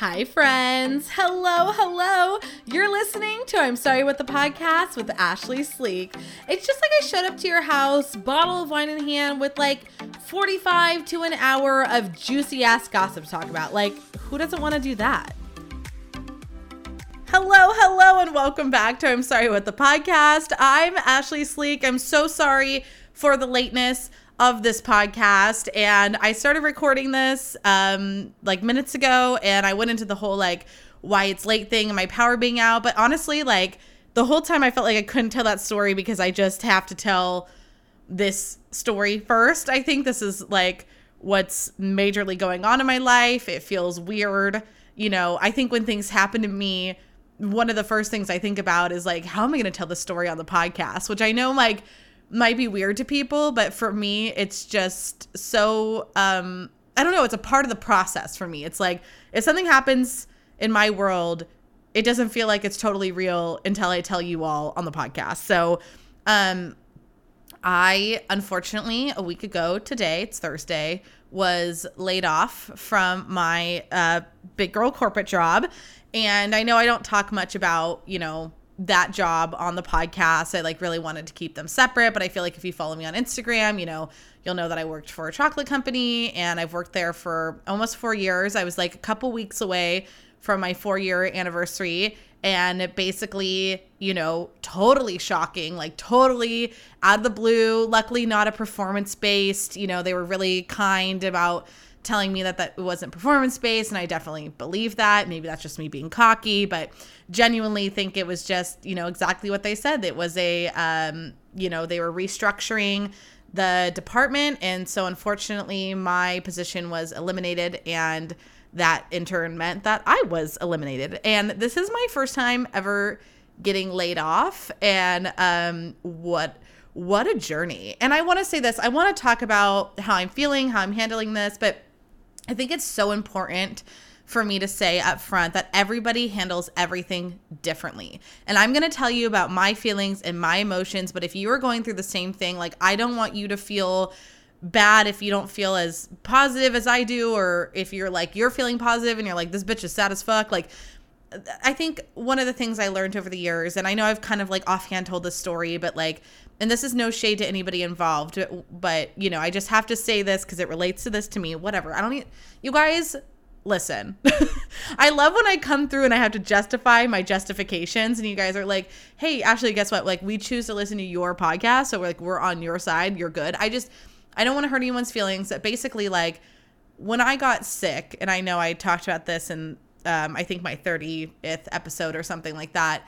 Hi, friends. Hello, hello. You're listening to I'm Sorry What the Podcast with Ashley Sleek. It's just like I showed up to your house, bottle of wine in hand, with like 45 to an hour of juicy ass gossip to talk about. Like, who doesn't want to do that? Hello, hello, and welcome back to I'm Sorry What the Podcast. I'm Ashley Sleek. I'm so sorry for the lateness of this podcast and I started recording this um like minutes ago and I went into the whole like why it's late thing and my power being out but honestly like the whole time I felt like I couldn't tell that story because I just have to tell this story first. I think this is like what's majorly going on in my life. It feels weird. You know, I think when things happen to me, one of the first things I think about is like, how am I going to tell the story on the podcast? Which I know, like, might be weird to people, but for me, it's just so um I don't know, it's a part of the process for me. It's like if something happens in my world, it doesn't feel like it's totally real until I tell you all on the podcast. So, um I unfortunately a week ago today, it's Thursday, was laid off from my uh big girl corporate job. And I know I don't talk much about, you know, that job on the podcast. I like really wanted to keep them separate, but I feel like if you follow me on Instagram, you know, you'll know that I worked for a chocolate company and I've worked there for almost 4 years. I was like a couple weeks away from my 4 year anniversary and basically, you know, totally shocking, like totally out of the blue, luckily not a performance based, you know, they were really kind about telling me that that wasn't performance based and I definitely believe that. Maybe that's just me being cocky, but genuinely think it was just, you know, exactly what they said. It was a um, you know, they were restructuring the department and so unfortunately my position was eliminated and that in turn meant that I was eliminated. And this is my first time ever getting laid off and um what what a journey. And I want to say this, I want to talk about how I'm feeling, how I'm handling this, but I think it's so important for me to say up front that everybody handles everything differently. And I'm going to tell you about my feelings and my emotions, but if you are going through the same thing, like I don't want you to feel bad if you don't feel as positive as I do or if you're like you're feeling positive and you're like this bitch is sad as fuck like I think one of the things I learned over the years, and I know I've kind of like offhand told this story, but like, and this is no shade to anybody involved, but, you know, I just have to say this because it relates to this to me. Whatever. I don't need you guys. Listen, I love when I come through and I have to justify my justifications, and you guys are like, "Hey, actually, guess what? Like, we choose to listen to your podcast, so we're like, we're on your side. You're good." I just, I don't want to hurt anyone's feelings. That basically, like, when I got sick, and I know I talked about this in um, I think my 30th episode or something like that.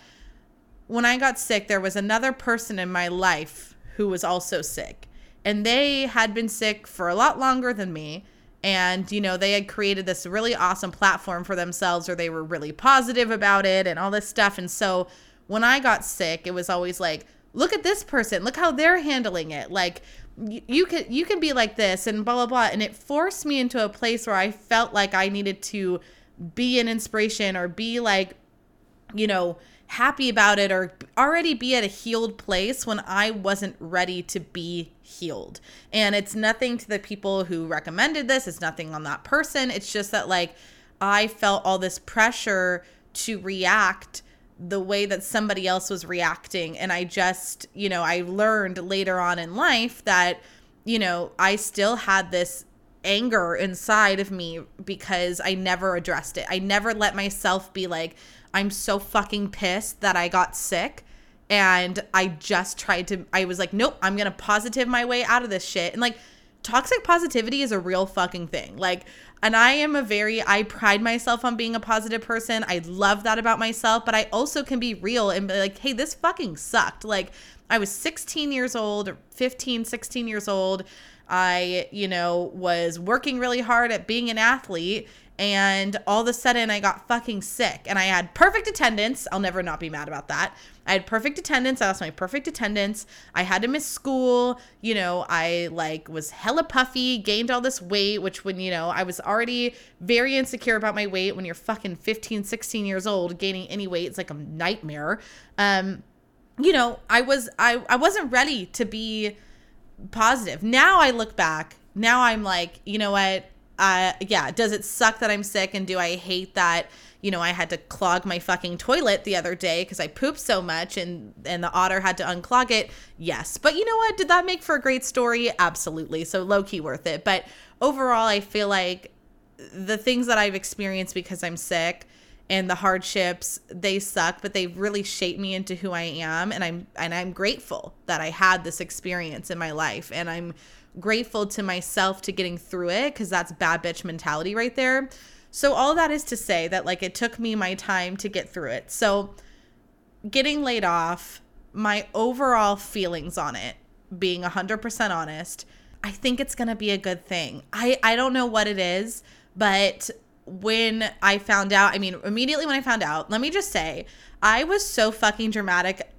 When I got sick, there was another person in my life who was also sick. And they had been sick for a lot longer than me. And, you know, they had created this really awesome platform for themselves where they were really positive about it and all this stuff. And so when I got sick, it was always like, look at this person, look how they're handling it. Like, you can you can be like this and blah blah blah and it forced me into a place where I felt like I needed to be an inspiration or be like, you know, happy about it or already be at a healed place when I wasn't ready to be healed. And it's nothing to the people who recommended this, it's nothing on that person. It's just that, like, I felt all this pressure to react the way that somebody else was reacting. And I just, you know, I learned later on in life that, you know, I still had this anger inside of me because I never addressed it. I never let myself be like, I'm so fucking pissed that I got sick. And I just tried to, I was like, nope, I'm to positive my way out of this shit. And like, toxic positivity is a real fucking thing. Like, and I am a very, I pride myself on being a positive person. I love that about myself, but I also can be real and be like, hey, this fucking sucked. Like, I was 16 years old, 15, 16 years old. I, you know, was working really hard at being an athlete and all of a sudden I got fucking sick and I had perfect attendance. I'll never not be mad about that. I had perfect attendance. I lost my perfect attendance. I had to miss school. You know, I like was hella puffy, gained all this weight, which when, you know, I was already very insecure about my weight when you're fucking 15, 16 years old, gaining any weight, it's like a nightmare. Um, you know, I was I I wasn't ready to be positive. Now I look back, now I'm like, you know what? Uh, yeah, does it suck that I'm sick? And do I hate that, you know, I had to clog my fucking toilet the other day because I pooped so much and, and the otter had to unclog it? Yes. But you know what? Did that make for a great story? Absolutely. So low key worth it. But overall, I feel like the things that I've experienced because I'm sick and the hardships they suck but they really shaped me into who I am and I'm and I'm grateful that I had this experience in my life and I'm grateful to myself to getting through it cuz that's bad bitch mentality right there. So all that is to say that like it took me my time to get through it. So getting laid off, my overall feelings on it, being 100% honest, I think it's going to be a good thing. I I don't know what it is, but when I found out, I mean, immediately when I found out, let me just say, I was so fucking dramatic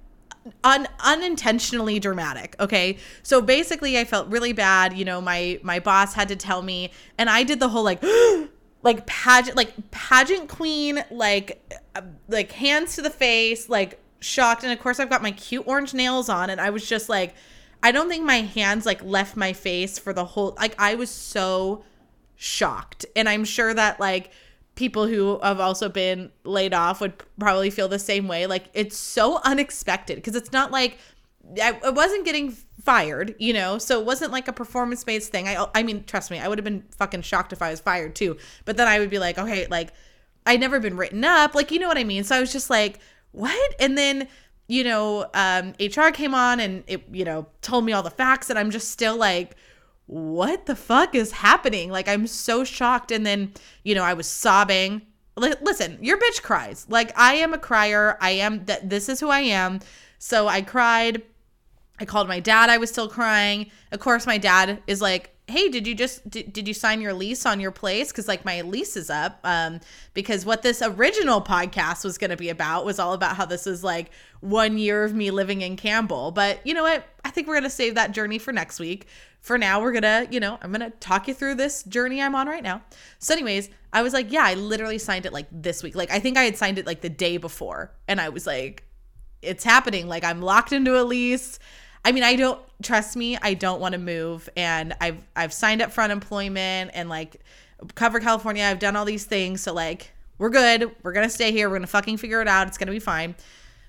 un- unintentionally dramatic okay so basically i felt really bad you know my my boss had to tell me and i did the whole like like pageant like pageant queen like uh, like hands to the face like shocked and of course i've got my cute orange nails on and i was just like i don't think my hands like left my face for the whole like i was so shocked. And I'm sure that like people who have also been laid off would probably feel the same way. Like it's so unexpected because it's not like I, I, wasn't getting fired, you know, so it wasn't like a performance based thing. I I mean, trust me, I would have been fucking shocked if I was fired too. But then I would be like, okay, like I'd never been written up, like you know what I mean. So I was just like, what? And then you know, um, HR came on and it you know told me all the facts, and I'm just still like what the fuck is happening? Like, I'm so shocked. And then, you know, I was sobbing. L- listen, your bitch cries. Like, I am a crier. I am that this is who I am. So I cried. I called my dad. I was still crying. Of course, my dad is like, hey did you just did, did you sign your lease on your place? Because like my lease is up um because what this original podcast was going to be about was all about how this is like one year of me living in campbell. But you know what? I think we're going to save that journey for next week. For now we're gonna you know i'm gonna talk you through this journey i'm on right now. So anyways i was like yeah i literally signed it like this week. Like i think i had signed it like the day before. And i was like it's happening. Like i'm locked into a lease i mean i don't trust me i don't want to move and i've i've signed up for unemployment and like Covered California i've done all these things so like we're good we're gonna stay here we're gonna fucking figure it out it's gonna be fine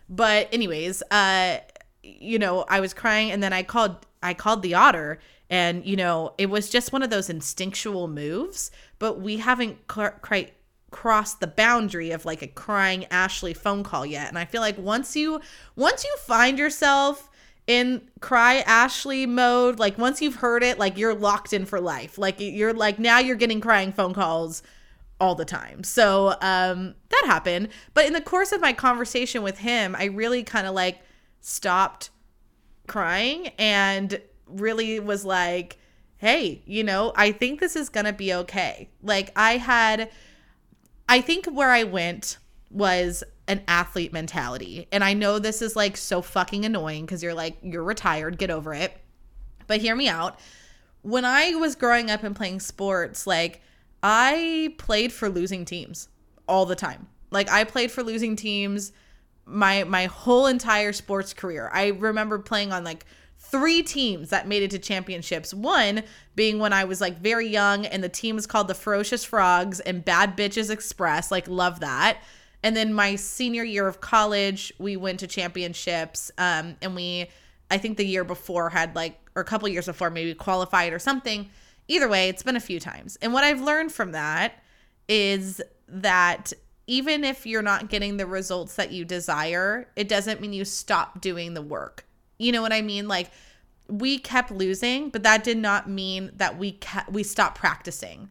but anyways uh you know i was crying and then i called i called the otter and, you know, it was just one of those instinctual moves, but we haven't quite crossed the boundary of like a crying Ashley phone call yet. And I feel like once you once you find yourself in cry Ashley mode, like once you've heard it, like you're locked in for life. Like you're like now you're getting crying phone calls all the time. So um that happened. But in the course of my conversation with him, I really kind of like stopped crying and really was like, hey, you know, I think this is going to be okay. Like, I had, I think where I went was an athlete mentality. And I know this is like so fucking annoying because you're like, you're retired, get over it. But hear me out. When I was growing up and playing sports, like, I played for losing teams all the time. Like, I played for losing teams my my whole entire sports career. I remember playing on like three teams that made it to championships. One being when I was like very young, and the team was called the Ferocious Frogs and Bad Bitches Express. Like, love that. And then my senior year of college, we went to championships. Um, and we, I think the year before had like, or a couple years before, maybe qualified or something. Either way, it's been a few times. And what I've learned from that is that even if you're not getting the results that you desire, it doesn't mean you stop doing the work. You know what I mean? Like we kept losing, but that did not mean that we kept, we stopped practicing.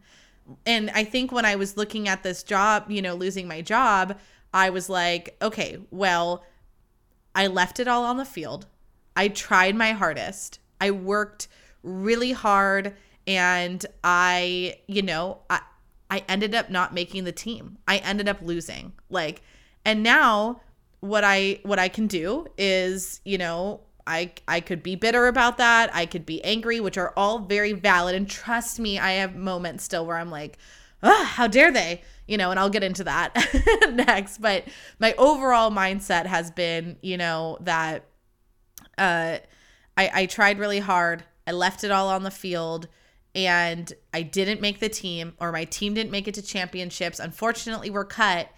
And I think when I was looking at this job, you know, losing my job, I was like, okay, well, I left it all on the field. I tried my hardest. I worked really hard and I, you know, I I ended up not making the team. I ended up losing. Like and now what I what I can do is, you know, I I could be bitter about that. I could be angry, which are all very valid. And trust me, I have moments still where I'm like, oh, how dare they? You know, and I'll get into that next. But my overall mindset has been, you know, that uh I, I tried really hard. I left it all on the field and I didn't make the team or my team didn't make it to championships. Unfortunately, we're cut.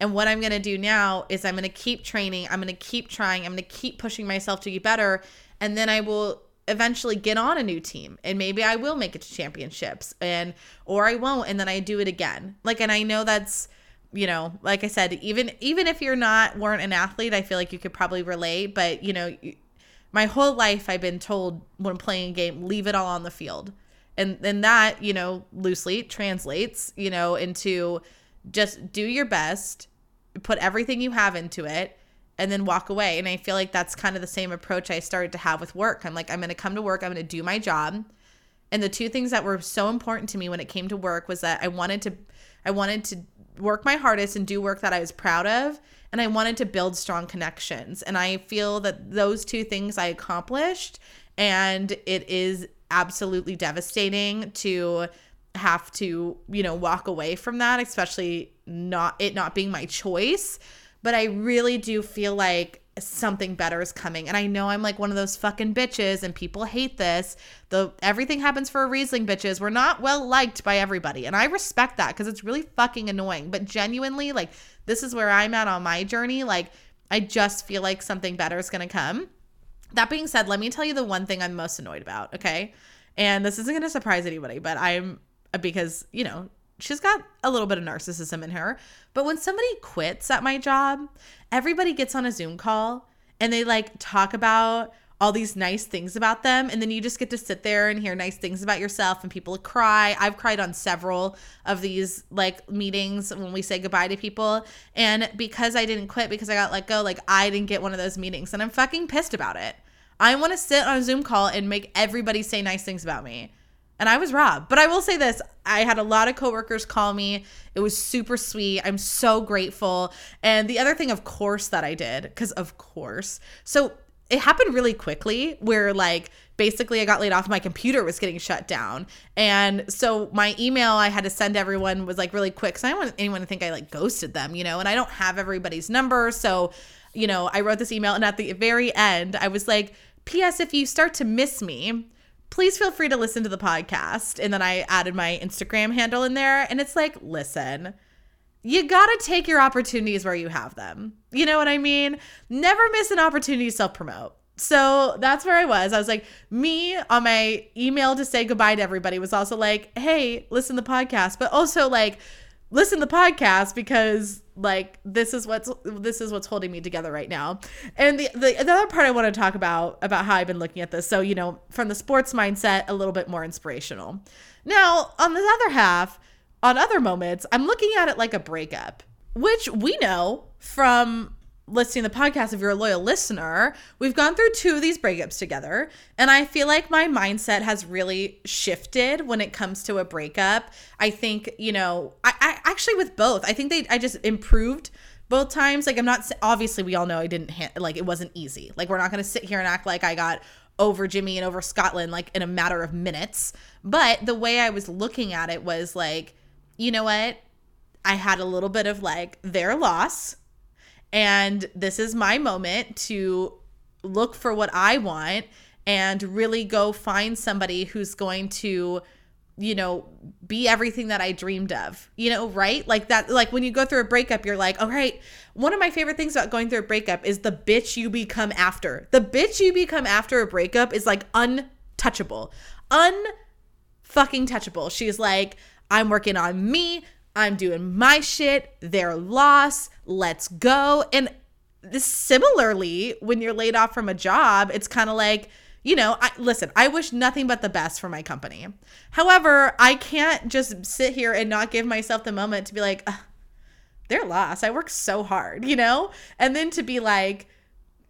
And what I'm going to do now is I'm going to keep training. I'm going to keep trying. I'm going to keep pushing myself to get better. And then I will eventually get on a new team and maybe I will make it to championships and or I won't and then I do it again. Like and I know that's you know, like I said, even even if you're not weren't an athlete, I feel like you could probably relate, but you know, my whole life I've been told when playing a game, leave it all on the field. And then that, you know, loosely translates, you know, into just do your best, put everything you have into it, and then walk away. And I feel like that's kind of the same approach I started to have with work. I'm like, I'm going to come to work, I'm going to do my job. And the two things that were so important to me when it came to work was that I wanted to I wanted to work my hardest and do work that I was proud of and I wanted to build strong connections. And I feel that those two things I accomplished and it is absolutely devastating to have to, you know, walk away from that, especially not it not being my choice. But I really do feel like something better is coming. And I know I'm like one of those fucking bitches and people hate this. The everything happens for a reason, bitches. We're not well liked by everybody. And I respect that because it's really fucking annoying. But genuinely, like this is where I'm at on my journey. Like I just feel like something better is gonna come. That being said, let me tell you the one thing I'm most annoyed about, okay? And this isn't gonna surprise anybody, but I'm because, you know, she's got a little bit of narcissism in her. But when somebody quits at my job, everybody gets on a Zoom call and they like talk about all these nice things about them. And then you just get to sit there and hear nice things about yourself and people cry. I've cried on several of these like meetings when we say goodbye to people. And because i didn't quit because i got let go like i didn't get one of those meetings. And i'm fucking pissed about it. I want to sit on a zoom call and make everybody say nice things about me and I was robbed. But I will say this I had a lot of coworkers call me. It was super sweet. I'm so grateful. And the other thing, of course, that I did, because of course, so it happened really quickly where like basically I got laid off my computer was getting shut down and so my email I had to send everyone was like really quick so I don't want anyone to think I like ghosted them you know and I don't have everybody's number so you know I wrote this email and at the very end I was like ps if you start to miss me please feel free to listen to the podcast. And then I added my Instagram handle in there. And it's like, listen, you got to take your opportunities where you have them. You know what I mean? Never miss an opportunity to self promote. So that's where I was. I was like, me on my email to say goodbye to everybody was also like, hey, listen to the podcast, but also like, listen to the podcast because like this is what's this is what's holding me together right now. And the, the, the other part i want to talk about about how i've been looking at this. So you know from the sports mindset a little bit more inspirational. Now on the other half on other moments i'm looking at it like a breakup which we know from listening to the podcast, if you're a loyal listener, we've gone through two of these breakups together. And I feel like my mindset has really shifted when it comes to a breakup. I think, you know, I, I actually with both, I think they, I just improved both times. Like, I'm not, obviously, we all know I didn't, ha- like, it wasn't easy. Like, we're not going to sit here and act like I got over Jimmy and over Scotland, like, in a matter of minutes. But the way I was looking at it was like, you know what? I had a little bit of like their loss and this is my moment to look for what I want and really go find somebody who's going to you know be everything that i dreamed of you know right? Like that like when you go through a breakup you're like all right one of my favorite things about going through a breakup is the bitch you become after. The bitch you become after a breakup is like untouchable. Un fucking touchable. She's like i'm working on me I'm doing my shit, their loss, let's go. And this similarly, when you're laid off from a job, it's kind of like, you know, I listen, I wish nothing but the best for my company. However, I can't just sit here and not give myself the moment to be like, their loss. I worked so hard, you know? And then to be like,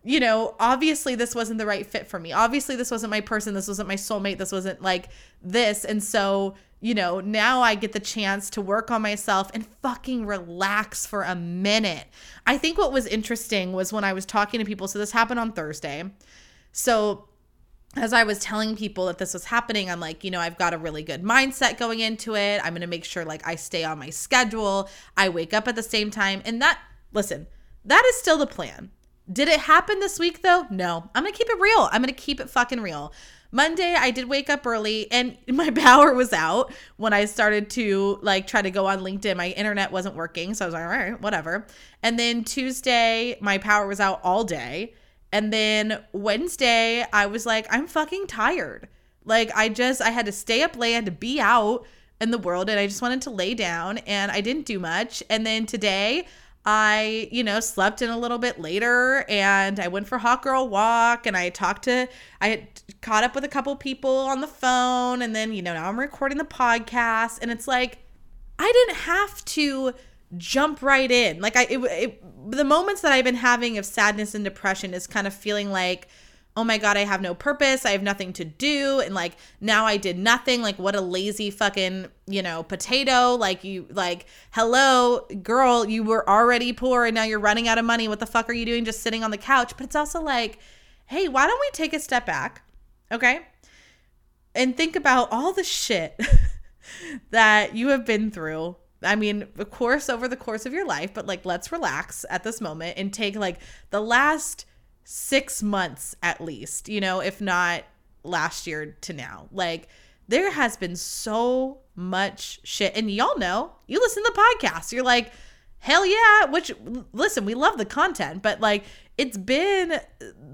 you know, obviously this wasn't the right fit for me. Obviously this wasn't my person. This wasn't my soulmate. This wasn't like this. And so you know, now I get the chance to work on myself and fucking relax for a minute. I think what was interesting was when I was talking to people, so this happened on Thursday. So as I was telling people that this was happening, I'm like, you know, I've got a really good mindset going into it. I'm going to make sure like I stay on my schedule. I wake up at the same time. And that, listen, that is still the plan. Did it happen this week though? No. I'm going to keep it real. I'm going to keep it fucking real Monday, I did wake up early and my power was out when I started to like try to go on LinkedIn. My internet wasn't working. So I was like, all right, whatever. And then Tuesday, my power was out all day. And then Wednesday, I was like, I'm fucking tired. Like, I just, I had to stay up late, I had to be out in the world, and I just wanted to lay down, and I didn't do much. And then today, I, you know, slept in a little bit later and I went for hot girl walk and I talked to I had caught up with a couple people on the phone and then, you know, now I'm recording the podcast and it's like I didn't have to jump right in. Like I it, it the moments that I've been having of sadness and depression is kind of feeling like oh my god, I have no purpose, I have nothing to do, and like now I did nothing. Like what a lazy fucking, you know, potato. Like you like, hello, girl, you were already poor and now you're running out of money. What the fuck are you doing just sitting on the couch? But it's also like, hey, why don't we take a step back? Okay? And think about all the shit that you have been through I mean, of course, over the course of your life, but like, let's relax at this moment and take like the last six months at least, you know, if not last year to now. Like, there has been so much shit. And y'all know, you listen to the podcast, you're like, hell yeah. Which, listen, we love the content, but like, it's been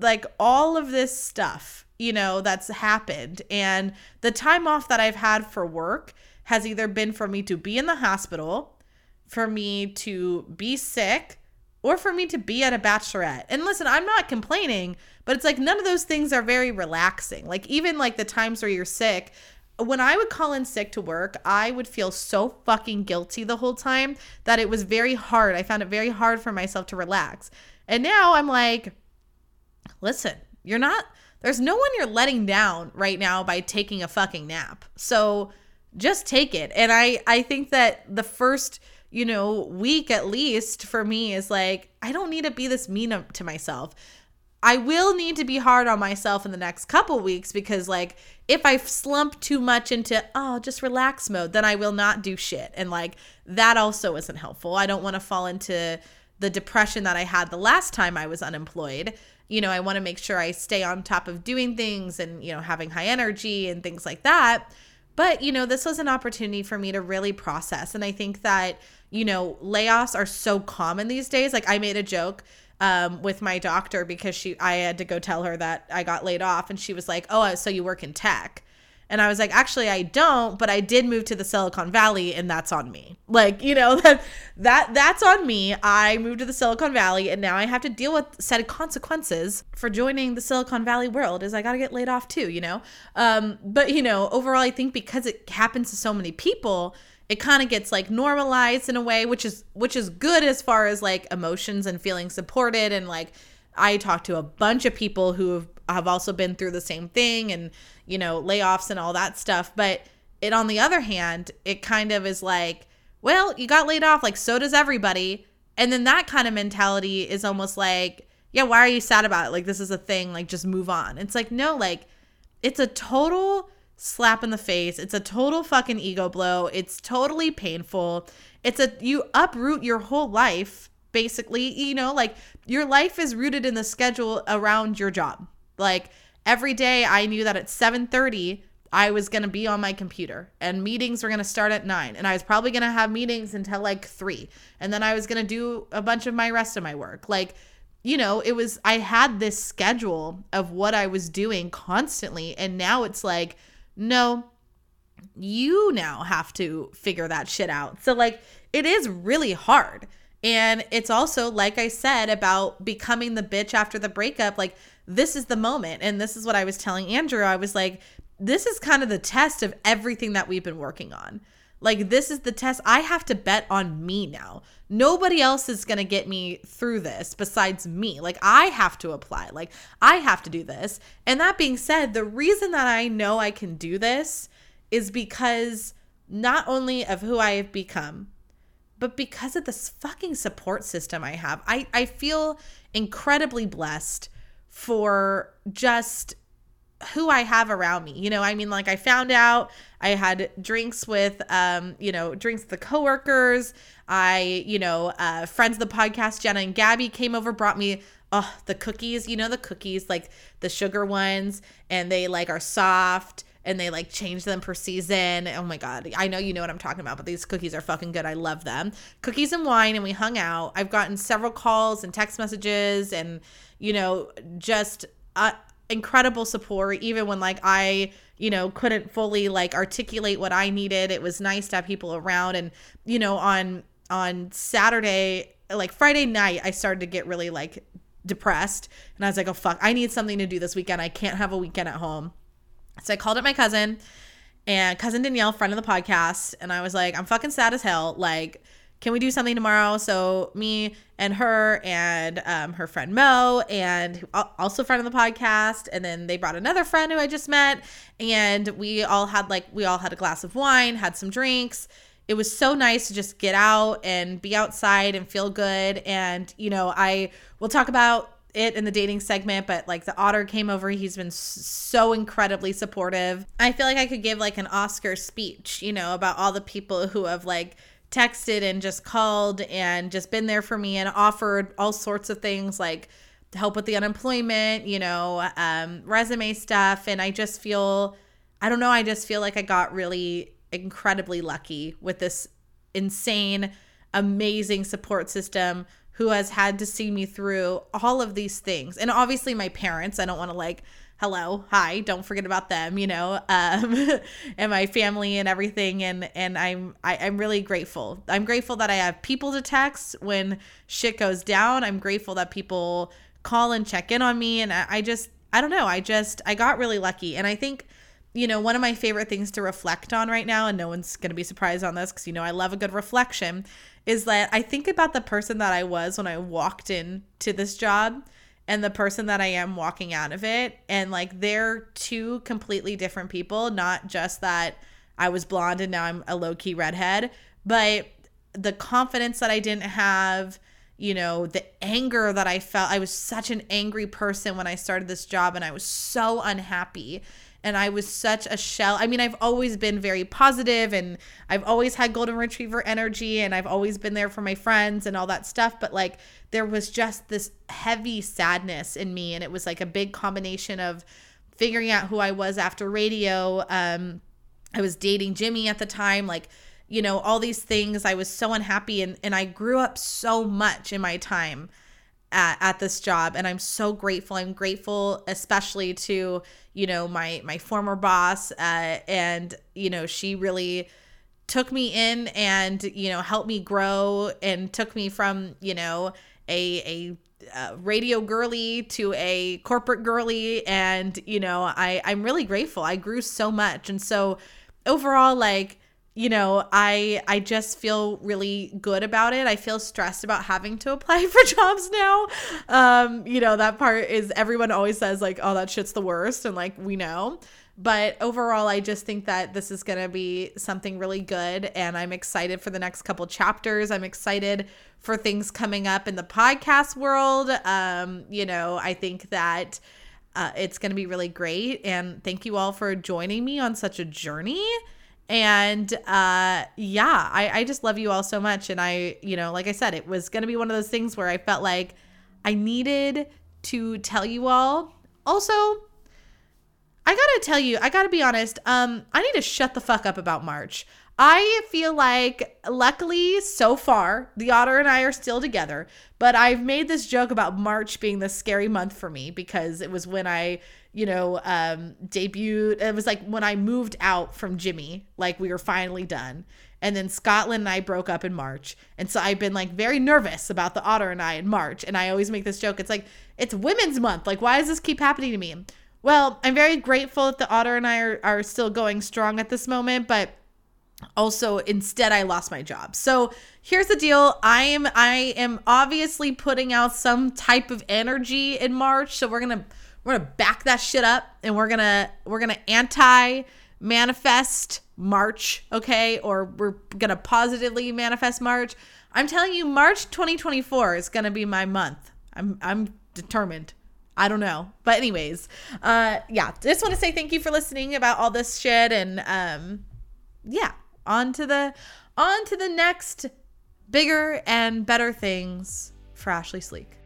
like all of this stuff, you know, that's happened. And the time off that I've had for work has either been for me to be in the hospital, for me to be sick, or for me to be at a bachelorette. And listen, I'm not complaining, but it's like none of those things are very relaxing. Like even like the times where you're sick, when I would call in sick to work, I would feel so fucking guilty the whole time that it was very hard. I found it very hard for myself to relax. And now I'm like, listen, you're not there's no one you're letting down right now by taking a fucking nap. So just take it. And I I think that the first you know, week at least for me is like, I don't need to be this mean to myself. I will need to be hard on myself in the next couple weeks because, like, if I slump too much into, oh, just relax mode, then I will not do shit. And, like, that also isn't helpful. I don't want to fall into the depression that I had the last time I was unemployed. You know, I want to make sure I stay on top of doing things and, you know, having high energy and things like that. But, you know, this was an opportunity for me to really process. And I think that, you know, layoffs are so common these days. Like I made a joke um, with my doctor because she I had to go tell her that I got laid off and she was like, "Oh, so you work in tech." And I was like, actually, I don't, but I did move to the Silicon Valley, and that's on me. Like, you know, that that that's on me. I moved to the Silicon Valley, and now I have to deal with of consequences for joining the Silicon Valley world. Is I got to get laid off too, you know. Um, but you know, overall, I think because it happens to so many people, it kind of gets like normalized in a way which is which is good as far as like emotions and feeling supported. And like I talked to a bunch of people who have, have also been through the same thing and you know layoffs and all that stuff. But it on the other hand it kind of is like well you got laid off like so does everybody. And then that kind of mentality is almost like yeah why are you sad about it? Like this is a thing like just move on. It's like no like it's a total slap in the face. It's a total fucking ego blow. It's totally painful. It's a you uproot your whole life basically, you know, like your life is rooted in the schedule around your job. Like every day I knew that at 7:30 I was going to be on my computer and meetings were going to start at 9 and I was probably going to have meetings until like 3 and then I was going to do a bunch of my rest of my work. Like you know, it was I had this schedule of what I was doing constantly and now it's like no, you now have to figure that shit out. So, like, it is really hard. And it's also, like I said, about becoming the bitch after the breakup. Like, this is the moment. And this is what I was telling Andrew. I was like, this is kind of the test of everything that we've been working on. Like, this is the test. I have to bet on me now. Nobody else is going to get me through this besides me. Like, I have to apply. Like, I have to do this. And that being said, the reason that I know I can do this is because not only of who I have become, but because of this fucking support system I have. I, I feel incredibly blessed for just who I have around me. You know, I mean, like I found out I had drinks with, um, you know, drinks with the coworkers. I, you know, uh, friends of the podcast, Jenna and Gabby came over, brought me oh the cookies you know the cookies like the sugar ones and they like are soft and they like change them per season oh my god i know you know what i'm talking about but these cookies are fucking good i love them cookies and wine and we hung out i've gotten several calls and text messages and you know just uh, incredible support even when like i you know couldn't fully like articulate what i needed it was nice to have people around and you know on on saturday like friday night i started to get really like depressed and I was like, oh fuck, I need something to do this weekend. I can't have a weekend at home. So I called up my cousin and cousin Danielle, friend of the podcast, and I was like, I'm fucking sad as hell. Like, can we do something tomorrow? So me and her and um, her friend Mo and also friend of the podcast, and then they brought another friend who I just met, and we all had like we all had a glass of wine, had some drinks, it was so nice to just get out and be outside and feel good. And, you know, I will talk about it in the dating segment, but like the otter came over. He's been so incredibly supportive. I feel like I could give like an Oscar speech, you know, about all the people who have like texted and just called and just been there for me and offered all sorts of things like help with the unemployment, you know, um, resume stuff. And I just feel, I don't know, I just feel like I got really incredibly lucky with this insane, amazing support system who has had to see me through all of these things. And obviously, my parents, I don't want to like, hello, hi, don't forget about them, you know, um, and my family and everything. And, and I'm, I, am i am really grateful. I'm grateful that I have people to text when shit goes down. I'm grateful that people call and check in on me. And I, I just, I don't know. I just, I got really lucky. And I think you know, one of my favorite things to reflect on right now, and no one's going to be surprised on this because, you know, I love a good reflection, is that I think about the person that I was when I walked into this job and the person that I am walking out of it. And like, they're two completely different people, not just that I was blonde and now I'm a low key redhead, but the confidence that I didn't have you know, the anger that I felt. I was such an angry person when I started this job and I was so unhappy and I was such a shell. I mean, I've always been very positive and I've always had golden retriever energy and I've always been there for my friends and all that stuff, but like there was just this heavy sadness in me and it was like a big combination of figuring out who I was after radio. Um I was dating Jimmy at the time, like you know, all these things. I was so unhappy and and I grew up so much in my time at, at this job and i'm so grateful. I'm grateful especially to you know my my former boss uh, and you know she really took me in and you know helped me grow and took me from you know a a uh, radio girly to a corporate girly. And you know i i'm really grateful. I grew so much. And so overall like you know i i just feel really good about it. I feel stressed about having to apply for jobs now. Um you know that part is everyone always says like oh that shit's the worst and like we know. But overall i just think that this is going to be something really good and i'm excited for the next couple chapters. I'm excited for things coming up in the podcast world. Um you know i think that uh, it's going to be really great and thank you all for joining me on such a journey and uh, yeah, I, I just love you all so much. And I, you know, like I said, it was going to be one of those things where I felt like I needed to tell you all. Also, I gotta tell you, I gotta be honest. Um, I need to shut the fuck up about March. I feel like, luckily, so far, the otter and I are still together. But I've made this joke about March being the scary month for me because it was when I you know, um, debuted. It was like when I moved out from Jimmy, like we were finally done. And then Scotland and I broke up in March. And so I've been like very nervous about the otter and I in March. And I always make this joke. It's like, it's Women's Month. Like, why does this keep happening to me? Well, I'm very grateful that the otter and I are, are still going strong at this moment, but also instead I lost my job. So here's the deal. I am I am obviously putting out some type of energy in March. So we're gonna we're gonna back that shit up and we're gonna we're gonna anti manifest March, okay? Or we're gonna positively manifest March. I'm telling you, March 2024 is gonna be my month. I'm I'm determined. I don't know. But anyways, uh yeah, just want to say thank you for listening about all this shit and um yeah, on to the on to the next bigger and better things for Ashley Sleek.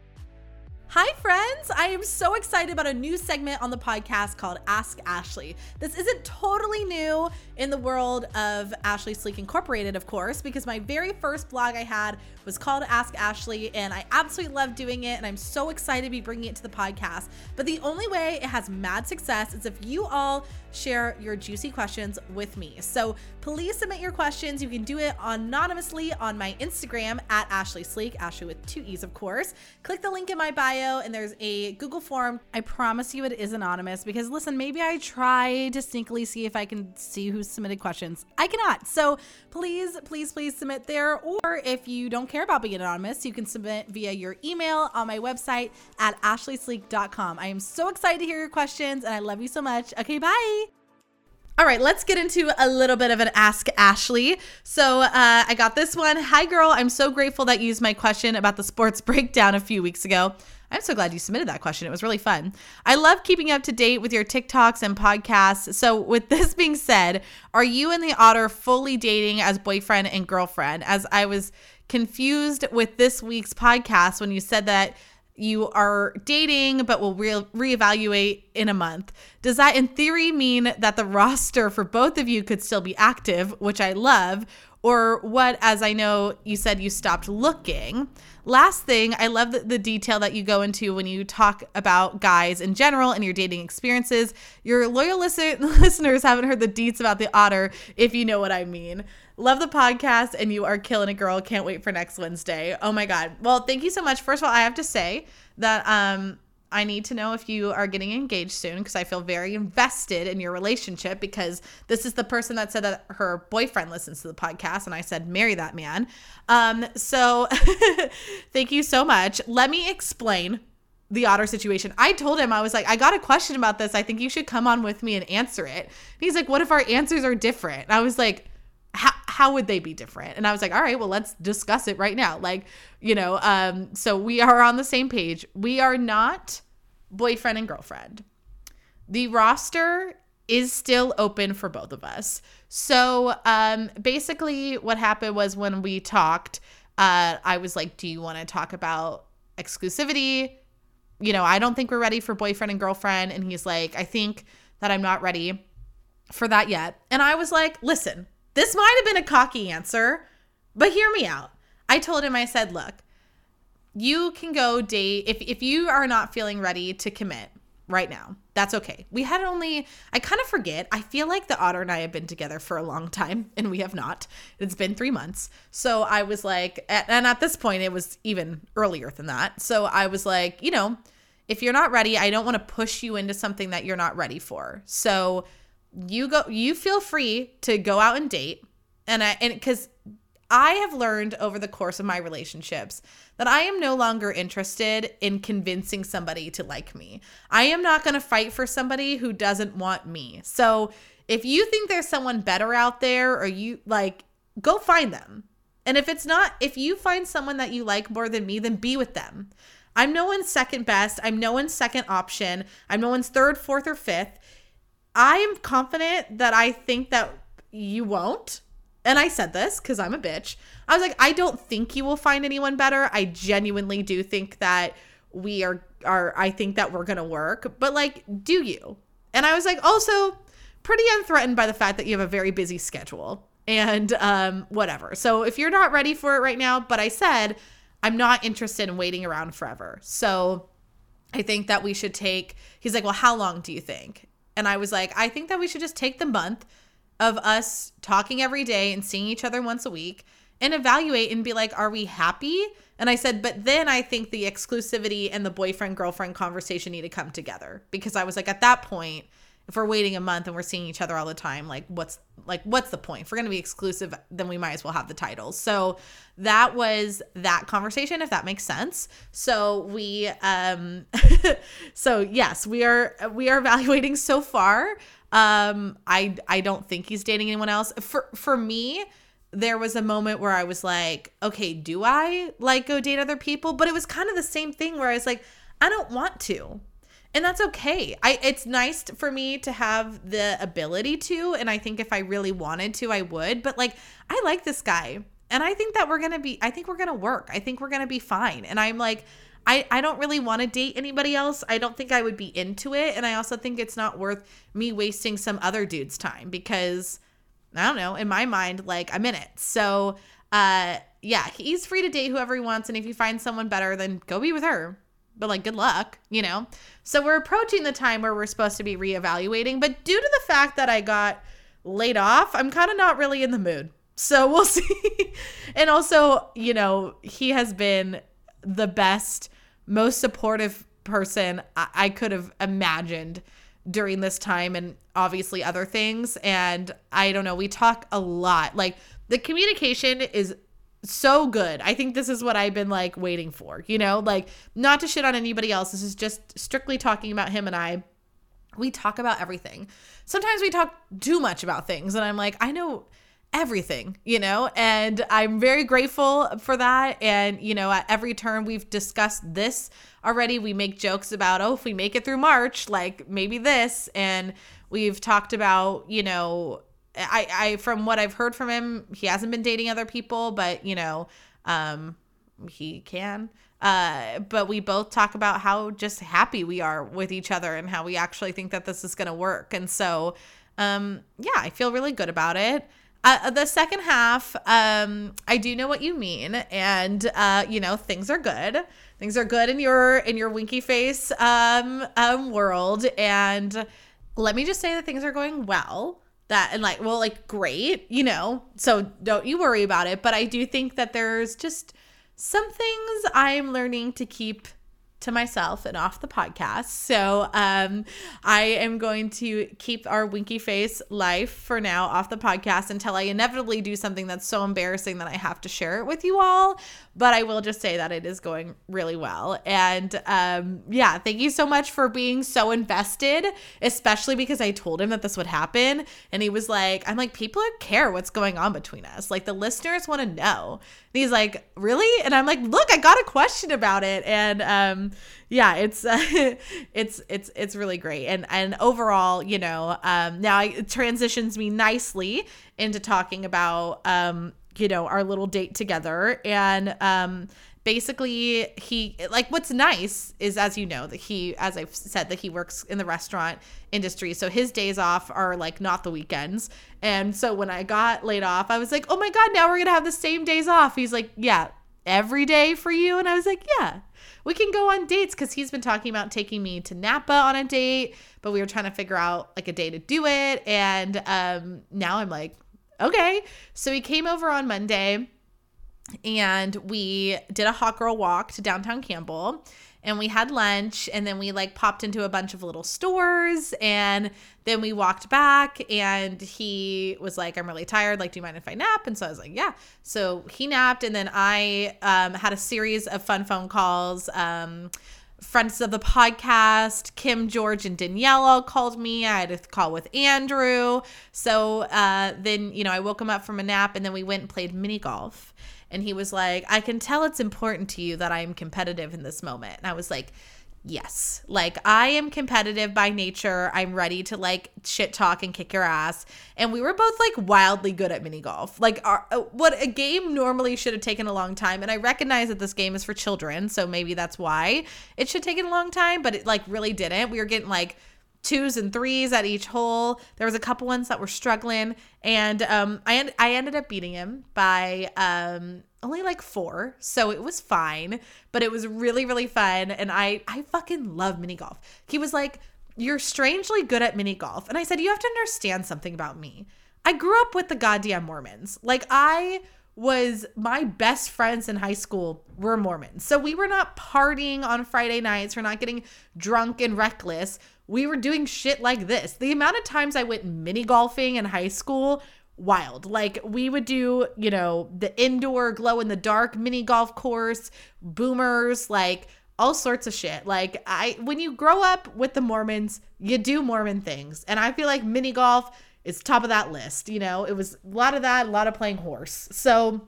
Hi, friends. I am so excited about a new segment on the podcast called Ask Ashley. This isn't totally new in the world of Ashley Sleek Incorporated, of course, because my very first blog I had was called Ask Ashley, and I absolutely love doing it, and I'm so excited to be bringing it to the podcast. But the only way it has mad success is if you all share your juicy questions with me. So please submit your questions. You can do it anonymously on my Instagram at Ashley Sleek, Ashley with two E's, of course. Click the link in my bio, and there's a Google form. I promise you it is anonymous because listen, maybe I try to sneakily see if I can see who submitted questions. I cannot. So please, please, please submit there. Or if you don't care about being anonymous, you can submit via your email on my website at ashleysleek.com. I am so excited to hear your questions and I love you so much. Okay, bye. All right, let's get into a little bit of an Ask Ashley. So uh, I got this one. Hi, girl. I'm so grateful that you used my question about the sports breakdown a few weeks ago. I'm so glad you submitted that question. It was really fun. I love keeping up to date with your TikToks and podcasts. So, with this being said, are you and the otter fully dating as boyfriend and girlfriend? As I was confused with this week's podcast when you said that you are dating but will re- reevaluate in a month. Does that, in theory, mean that the roster for both of you could still be active, which I love? Or what, as I know you said you stopped looking? Last thing, I love the, the, detail that you go into when you talk about guys in general and your dating experiences. Your loyal listen- listeners haven't heard the deets about the otter, if you know what I mean. Love the podcast, and you are killing a girl. Can't wait for next Wednesday. Oh my God. Well, thank you so much. First of all, I have to say that um, I need to know if you are getting engaged soon because I feel very invested in your relationship because this is the person that said that her boyfriend listens to the podcast and I said marry that man. Um so thank you so much. Let me explain the otter situation. I told him I was like I got a question about this. I think you should come on with me and answer it. And he's like what if our answers are different? And I was like how, how would they be different? And I was like, all right, well, let's discuss it right now. Like, you know, um, so we are on the same page. We are not boyfriend and girlfriend. The roster is still open for both of us. So um, basically, what happened was when we talked, uh, I was like, Do you want to talk about exclusivity? You know, I don't think we're ready for boyfriend and girlfriend. And he's like, I think that I'm not ready for that yet. And I was like, Listen, this might have been a cocky answer, but hear me out. I told him, I said, Look, you can go date if if you are not feeling ready to commit right now. That's okay. We had only I kind of forget. I feel like the otter and I have been together for a long time and we have not. It's been 3 months. So I was like and at this point it was even earlier than that. So I was like, you know, if you're not ready, I don't want to push you into something that you're not ready for. So you go you feel free to go out and date and I and cuz I have learned over the course of my relationships that I am no longer interested in convincing somebody to like me. I am not going to fight for somebody who doesn't want me. So if you think there's someone better out there or you like, go find them. And if it's not, if you find someone that you like more than me, then be with them. I'm no one's second best. I'm no one's second option. I'm no one's third, fourth, or fifth. I am confident that I think that you won't and I said this because I'm a bitch. I was like, I don't think you will find anyone better. I genuinely do think that we are are I think that we're gonna work. But like, do you? And I was like, also pretty unthreatened by the fact that you have a very busy schedule and um whatever. So if you're not ready for it right now, but I said I'm not interested in waiting around forever. So I think that we should take he's like, Well, how long do you think? And I was like, I think that we should just take the month of us talking every day and seeing each other once a week and evaluate and be like, are we happy? And I said, but then I think the exclusivity and the boyfriend girlfriend conversation need to come together because I was like, at that point, if we're waiting a month and we're seeing each other all the time, like what's like what's the point? If we're gonna be exclusive, then we might as well have the titles. So that was that conversation, if that makes sense. So we um so yes, we are we are evaluating so far. Um, I I don't think he's dating anyone else. For for me, there was a moment where I was like, okay, do I like go date other people? But it was kind of the same thing where I was like, I don't want to. And that's okay. I it's nice for me to have the ability to and I think if I really wanted to I would, but like I like this guy and I think that we're going to be I think we're going to work. I think we're going to be fine. And I'm like I, I don't really want to date anybody else. I don't think I would be into it. And I also think it's not worth me wasting some other dude's time because I don't know, in my mind, like I'm in it. So uh yeah, he's free to date whoever he wants. And if you find someone better, then go be with her. But like good luck, you know? So we're approaching the time where we're supposed to be reevaluating. But due to the fact that I got laid off, I'm kind of not really in the mood. So we'll see. and also, you know, he has been the best most supportive person I, I could have imagined during this time and obviously other things. And I don't know, we talk a lot. Like the communication is so good. I think this is what I've been like waiting for, you know, like not to shit on anybody else. This is just strictly talking about him and I. We talk about everything. Sometimes we talk too much about things, and I'm like, I know everything, you know, and I'm very grateful for that. And, you know, at every turn we've discussed this already. We make jokes about, oh, if we make it through March, like maybe this. And we've talked about, you know, I, I, from what I've heard from him, he hasn't been dating other people, but, you know, um, he can. Uh, but we both talk about how just happy we are with each other and how we actually think that this is going to work. And so, um, yeah, I feel really good about it. Uh, the second half, um, I do know what you mean, and uh, you know things are good. Things are good in your in your winky face um, um, world, and let me just say that things are going well. That and like well, like great, you know. So don't you worry about it. But I do think that there's just some things I'm learning to keep to myself and off the podcast. So um, I am going to keep our winky face life for now off the podcast until I inevitably do something that's so embarrassing that I have to share it with you all. But I will just say that it is going really well. And um, yeah, thank you so much for being so invested, especially because I told him that this would happen. And he was like, I'm like, people care what's going on between us. Like the listeners want to know. And he's like, really? And I'm like, look, I got a question about it. And um, yeah, it's uh, it's it's it's really great. And and overall, you know, um, now it transitions me nicely into talking about um, you know, our little date together. And um, basically he like what's nice is as you know that he as i've said that he works in the restaurant industry. So his days off are like not the weekends. And so when i got laid off i was like oh my god now we're gonna have the same days off. He's like yeah every day for you? And i was like yeah we can go on dates. Because he's been talking about taking me to napa on a date but we were trying to figure out like a day to do it. And um now i'm like okay. So he came over on monday and we did a hot girl walk to downtown Campbell and we had lunch and then we like popped into a bunch of little stores and then we walked back and he was like i'm really tired like do you mind if i nap? And so i was like yeah. So he napped and then i um, had a series of fun phone calls um, friends of the podcast kim george and daniela called me. I had a call with andrew. So uh, then you know i woke him up from a nap and then we went and played mini golf and he was like, I can tell it's important to you that I am competitive in this moment. And I was like, yes. Like i am competitive by nature. I'm ready to like shit talk and kick your ass. And we were both like wildly good at mini golf. Like our, uh, what a game normally should have taken a long time and i recognize that this game is for children so maybe that's why it should take a long time but it like really didn't. We were getting like twos and threes at each hole. There was a couple ones that were struggling, and um, I I ended up beating him by um, only like four, so it was fine. But it was really really fun, and I I fucking love mini golf. He was like, "You're strangely good at mini golf," and I said, "You have to understand something about me. I grew up with the goddamn Mormons. Like I." was my best friends in high school were Mormons. So we were not partying on Friday nights. We're not getting drunk and reckless we were doing shit like this. The amount of times I went mini golfing in high school, wild. Like we would do, you know, the indoor glow in the dark mini golf course, boomers, like all sorts of shit. Like I when you grow up with the Mormons, you do Mormon things. And I feel like mini golf is top of that list, you know. It was a lot of that, a lot of playing horse. So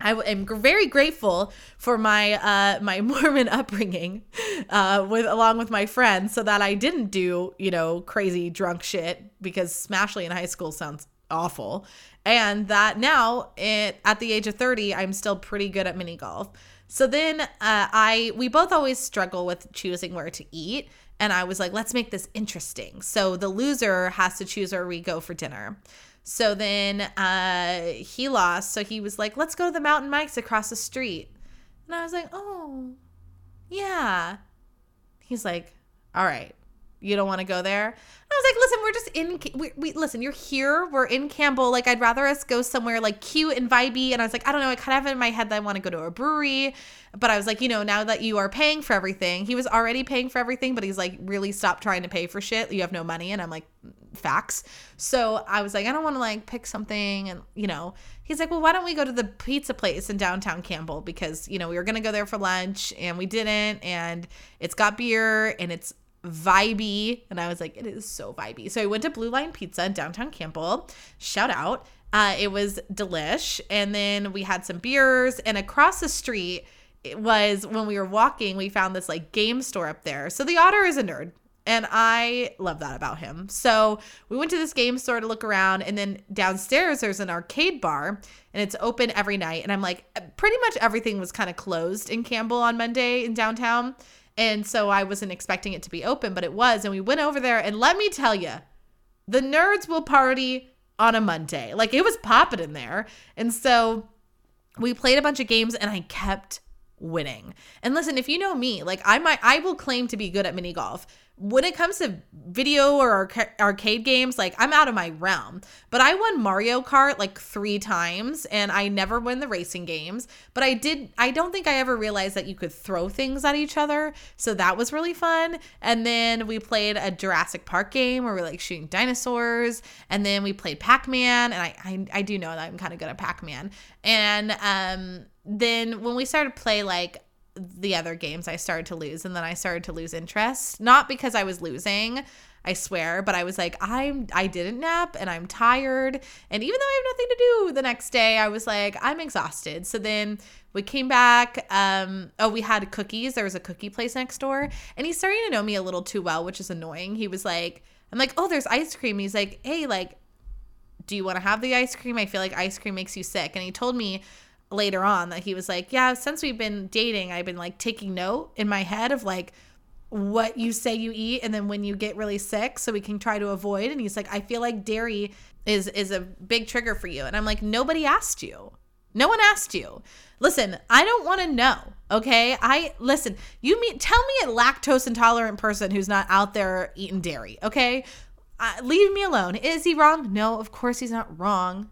I am very grateful for my uh, my Mormon upbringing, uh, with along with my friends, so that I didn't do you know crazy drunk shit because Smashley in high school sounds awful, and that now it, at the age of thirty, I'm still pretty good at mini golf. So then uh, I we both always struggle with choosing where to eat, and I was like, let's make this interesting. So the loser has to choose where we go for dinner. So then uh, he lost. So he was like, let's go to the Mountain Mike's across the street. And I was like, oh, yeah. He's like, all right, you don't want to go there? I was like, listen, we're just in. We, we listen. You're here. We're in Campbell. Like, I'd rather us go somewhere like cute and vibey. And I was like, I don't know. I kind of have in my head that I want to go to a brewery, but I was like, you know, now that you are paying for everything, he was already paying for everything, but he's like, really stop trying to pay for shit. You have no money, and I'm like, mm, facts. So I was like, I don't want to like pick something, and you know, he's like, well, why don't we go to the pizza place in downtown Campbell because you know we were gonna go there for lunch and we didn't, and it's got beer and it's vibey. And I was like, it is so vibey. So I went to Blue Line Pizza in downtown Campbell. Shout out. Uh, it was delish. And then we had some beers. And across the street, it was when we were walking, we found this like game store up there. So the otter is a nerd. And I love that about him. So we went to this game store to look around. And then downstairs, there's an arcade bar and it's open every night. And I'm like, pretty much everything was kind of closed in Campbell on Monday in downtown. And so I wasn't expecting it to be open, but it was. And we went over there, and let me tell you, the nerds will party on a Monday. Like it was popping in there. And so we played a bunch of games, and I kept winning. And listen, if you know me, like I might, I will claim to be good at mini golf when it comes to video or arcade games, like I'm out of my realm. But I won Mario Kart like three times and I never win the racing games. But I did, I don't think I ever realized that you could throw things at each other. So that was really fun. And then we played a Jurassic Park game where we are like shooting dinosaurs. And then we played Pac Man. And I, I, I do know that I'm kind of good at Pac Man. And um, then when we started to play like the other games I started to lose and then I started to lose interest. Not because I was losing, I swear, but I was like, I'm I didn't nap and I'm tired. And even though I have nothing to do the next day, I was like, I'm exhausted. So then we came back. Um, oh, we had cookies. There was a cookie place next door. And he's starting to know me a little too well, which is annoying. He was like, I'm like, oh, there's ice cream. He's like, hey, like, do you want to have the ice cream? I feel like ice cream makes you sick. And he told me later on that he was like, Yeah, since we've been dating, I've been like taking note in my head of like what you say you eat and then when you get really sick so we can try to avoid. And he's like I feel like dairy is is a big trigger for you. And I'm like nobody asked you. No one asked you. Listen I don't want to know okay? I listen you mean tell me a lactose intolerant person who's not out there eating dairy okay? Uh, leave me alone. Is he wrong? No of course he's not wrong.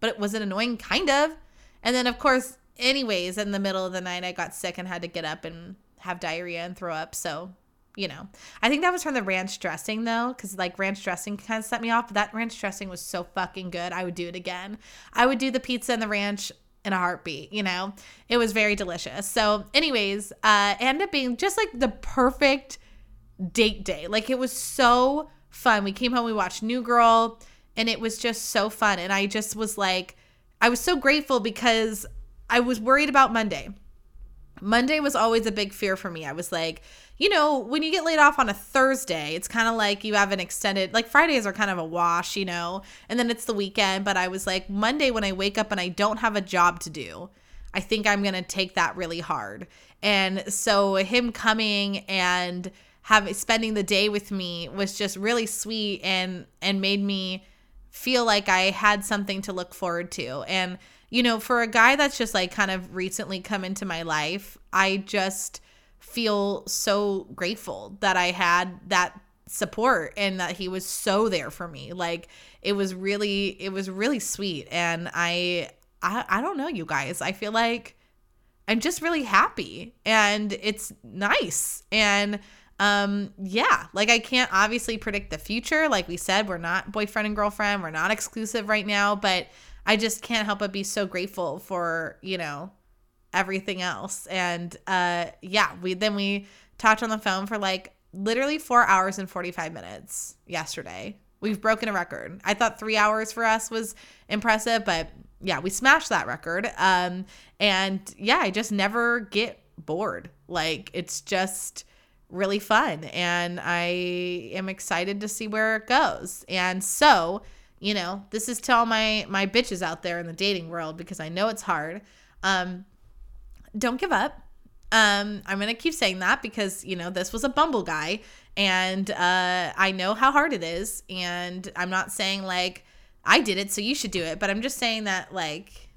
But it was it annoying kind of and then, of course, anyways, in the middle of the night, I got sick and had to get up and have diarrhea and throw up. So, you know, I think that was from the ranch dressing though, because like ranch dressing kind of set me off. But that ranch dressing was so fucking good. I would do it again. I would do the pizza and the ranch in a heartbeat, you know? It was very delicious. So, anyways, uh, ended up being just like the perfect date day. Like it was so fun. We came home, we watched New Girl, and it was just so fun. And I just was like, I was so grateful because I was worried about Monday. Monday was always a big fear for me. I was like, you know, when you get laid off on a Thursday, it's kind of like you have an extended, like Fridays are kind of a wash, you know, and then it's the weekend. But I was like, Monday, when I wake up and I don't have a job to do, I think I'm going to take that really hard. And so him coming and having spending the day with me was just really sweet and and made me feel like I had something to look forward to. And, you know, for a guy that's just like kind of recently come into my life, I just feel so grateful that I had that support and that he was so there for me. Like it was really it was really sweet and I I I don't know you guys. I feel like I'm just really happy and it's nice. And um yeah like i can't obviously predict the future. Like we said we're not boyfriend and girlfriend. We're not exclusive right now but i just can't help but be so grateful for you know everything else. And uh yeah we then we talked on the phone for like literally four hours and 45 minutes yesterday. We've broken a record. I thought three hours for us was impressive but yeah, we smashed that record. Um, and yeah, I just never get bored. Like it's just really fun and I am excited to see where it goes. And so, you know, this is to all my my bitches out there in the dating world because I know it's hard. Um don't give up. Um I'm going to keep saying that because, you know, this was a Bumble guy and uh I know how hard it is and I'm not saying like I did it so you should do it, but I'm just saying that like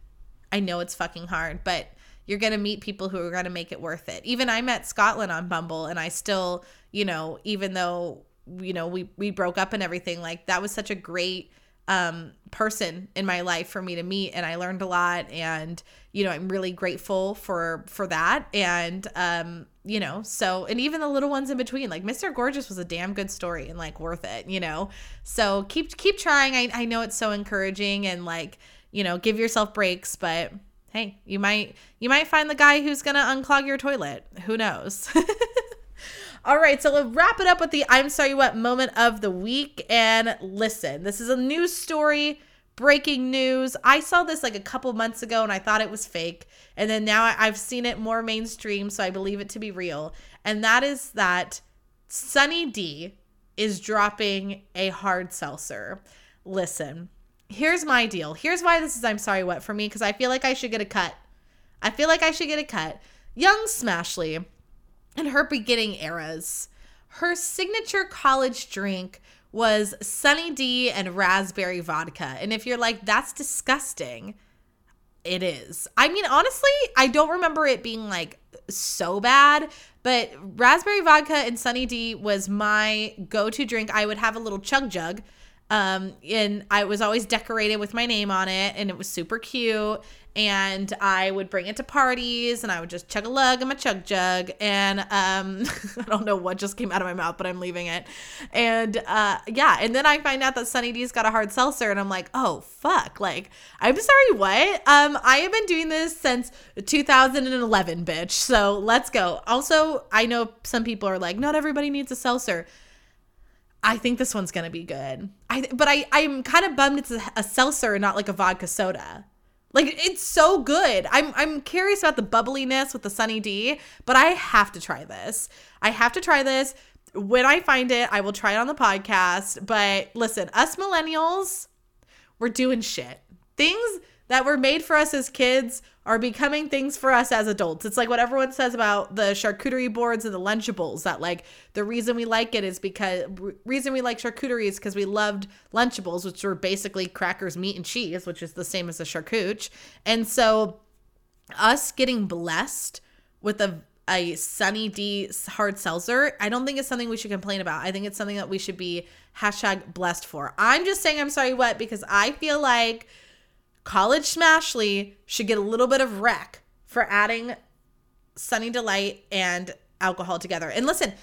I know it's fucking hard, but you're going to meet people who are going to make it worth it. Even I met Scotland on Bumble and I still, you know, even though you know, we we broke up and everything, like that was such a great um person in my life for me to meet and I learned a lot and you know, I'm really grateful for for that and um you know, so and even the little ones in between, like Mr. Gorgeous was a damn good story and like worth it, you know. So keep keep trying. I I know it's so encouraging and like, you know, give yourself breaks, but hey, you might you might find the guy who's gonna unclog your toilet. Who knows? All right, so we'll wrap it up with the I'm sorry what moment of the week. And listen, this is a news story, breaking news. I saw this like a couple months ago and I thought it was fake. And then now I've seen it more mainstream, so I believe it to be real. And that is that Sunny D is dropping a hard seltzer. Listen, here's my deal. Here's why this is I'm sorry what for me because I feel like I should get a cut. I feel like I should get a cut. Young Smashley in her beginning eras, her signature college drink was Sunny D and raspberry vodka. And if you're like that's disgusting, it is. I mean honestly, I don't remember it being like so bad, but raspberry vodka and Sunny D was my go-to drink. I would have a little chug jug um, and I was always decorated with my name on it, and it was super cute. And I would bring it to parties, and I would just chug a lug in my chug jug. And um, I don't know what just came out of my mouth, but I'm leaving it. And uh, yeah, and then I find out that Sunny D's got a hard seltzer, and I'm like, oh fuck! Like, I'm sorry, what? Um, I have been doing this since 2011, bitch. So let's go. Also, I know some people are like, not everybody needs a seltzer I think this one's gonna be good. I but I I'm kind of bummed it's a, a seltzer and not like a vodka soda. Like it's so good. I'm I'm curious about the bubbliness with the Sunny D, but I have to try this. I have to try this. When I find it, I will try it on the podcast. But listen, us millennials, we're doing shit. Things that were made for us as kids are becoming things for us as adults. It's like what everyone says about the charcuterie boards and the Lunchables that like the reason we like it is because reason we like charcuterie is because we loved Lunchables, which were basically crackers, meat, and cheese, which is the same as a charcuterie. And so us getting blessed with a a Sunny D hard seltzer, I don't think it's something we should complain about. I think it's something that we should be hashtag blessed for. I'm just saying I'm sorry what because I feel like College Smashley should get a little bit of wreck for adding Sunny Delight and alcohol together. And listen,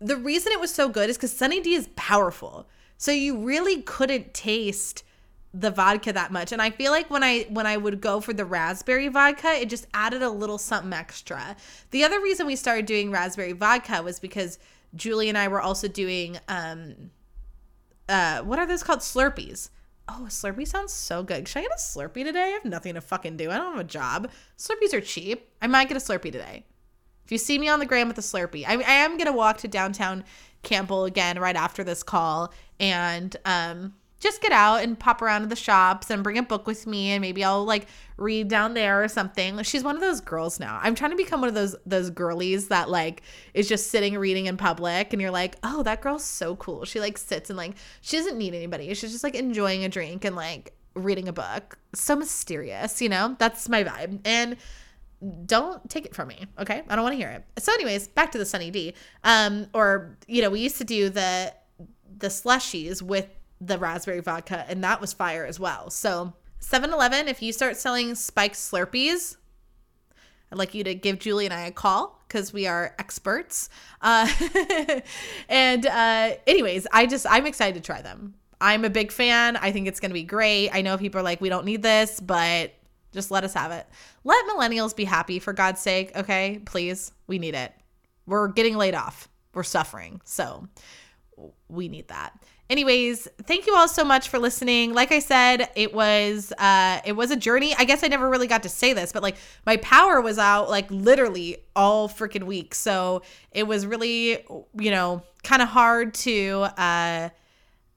the reason it was so good is because Sunny D is powerful. So you really couldn't taste the vodka that much. And I feel like when I when I would go for the raspberry vodka, it just added a little something extra. The other reason we started doing raspberry vodka was because Julie and I were also doing um uh what are those called? Slurpees. Oh, a Slurpee sounds so good. Should I get a Slurpee today? I have nothing to fucking do. I don't have a job. Slurpees are cheap. I might get a Slurpee today. If you see me on the gram with a Slurpee, I, I am gonna walk to downtown Campbell again right after this call and um just get out and pop around to the shops and bring a book with me and maybe I'll like read down there or something. She's one of those girls now. I'm trying to become one of those those girlies that like is just sitting reading in public and you're like, "Oh, that girl's so cool." She like sits and like she doesn't need anybody. She's just like enjoying a drink and like reading a book. So mysterious, you know? That's my vibe. And don't take it from me, okay? I don't want to hear it. So anyways, back to the Sunny D. Um or you know, we used to do the the slushies with the raspberry vodka, and that was fire as well. So, 7 Eleven, if you start selling spiked Slurpees, I'd like you to give Julie and I a call because we are experts. Uh, and, uh, anyways, I just, I'm excited to try them. I'm a big fan. I think it's going to be great. I know people are like, we don't need this, but just let us have it. Let millennials be happy, for God's sake. Okay, please. We need it. We're getting laid off, we're suffering. So, we need that. Anyways, thank you all so much for listening. Like I said, it was uh it was a journey. I guess I never really got to say this, but like my power was out like literally all freaking week. So it was really, you know, kind of hard to uh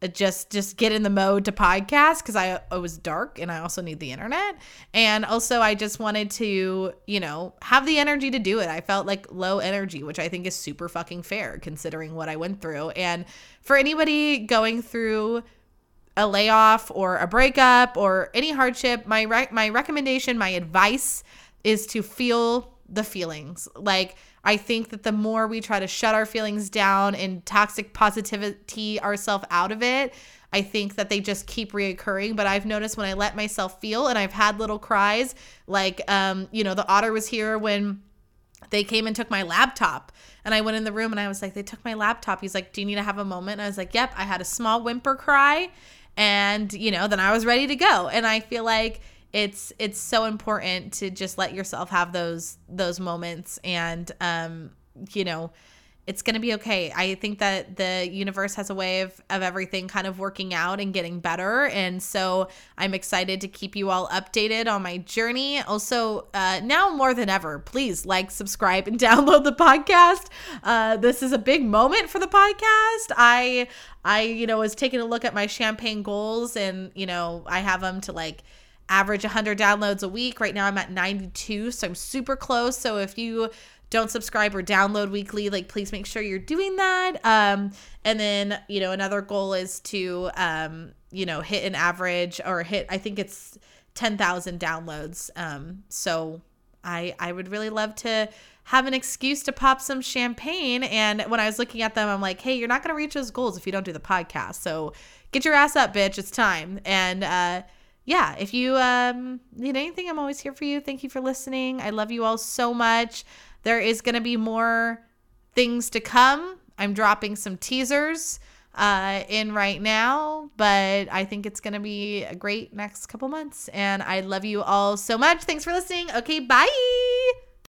Uh, just just get in the mode to podcast because I it was dark and I also need the internet and also I just wanted to you know have the energy to do it. I felt like low energy, which I think is super fucking fair considering what I went through. And for anybody going through a layoff or a breakup or any hardship, my re- my recommendation, my advice is to feel the feelings. Like I think that the more we try to shut our feelings down and toxic positivity ourselves out of it, I think that they just keep reoccurring. But I've noticed when I let myself feel and I've had little cries, like, um, you know, the otter was here when they came and took my laptop. And I went in the room and I was like, they took my laptop. He's like, do you need to have a moment? And I was like, yep. I had a small whimper cry. And, you know, then I was ready to go. And I feel like, it's it's so important to just let yourself have those those moments and um you know it's going to be okay. I think that the universe has a way of, of everything kind of working out and getting better. And so I'm excited to keep you all updated on my journey. Also, uh, now more than ever, please like, subscribe, and download the podcast. Uh, this is a big moment for the podcast. I, I, you know, was taking a look at my champagne goals and, you know, I have them to like, average 100 downloads a week. Right now I'm at 92, so I'm super close. So if you don't subscribe or download weekly, like please make sure you're doing that. Um, and then, you know, another goal is to, um, you know, hit an average or hit, I think it's 10,000 downloads. Um, so I, I would really love to have an excuse to pop some champagne. And when I was looking at them, I'm like, hey, you're not going to reach those goals if you don't do the podcast. So get your ass up, bitch. It's time. And, uh, yeah, if you um, need anything, I'm always here for you. Thank you for listening. I love you all so much. There is going to be more things to come. I'm dropping some teasers uh, in right now, but I think it's going to be a great next couple months. And I love you all so much. Thanks for listening. Okay, bye.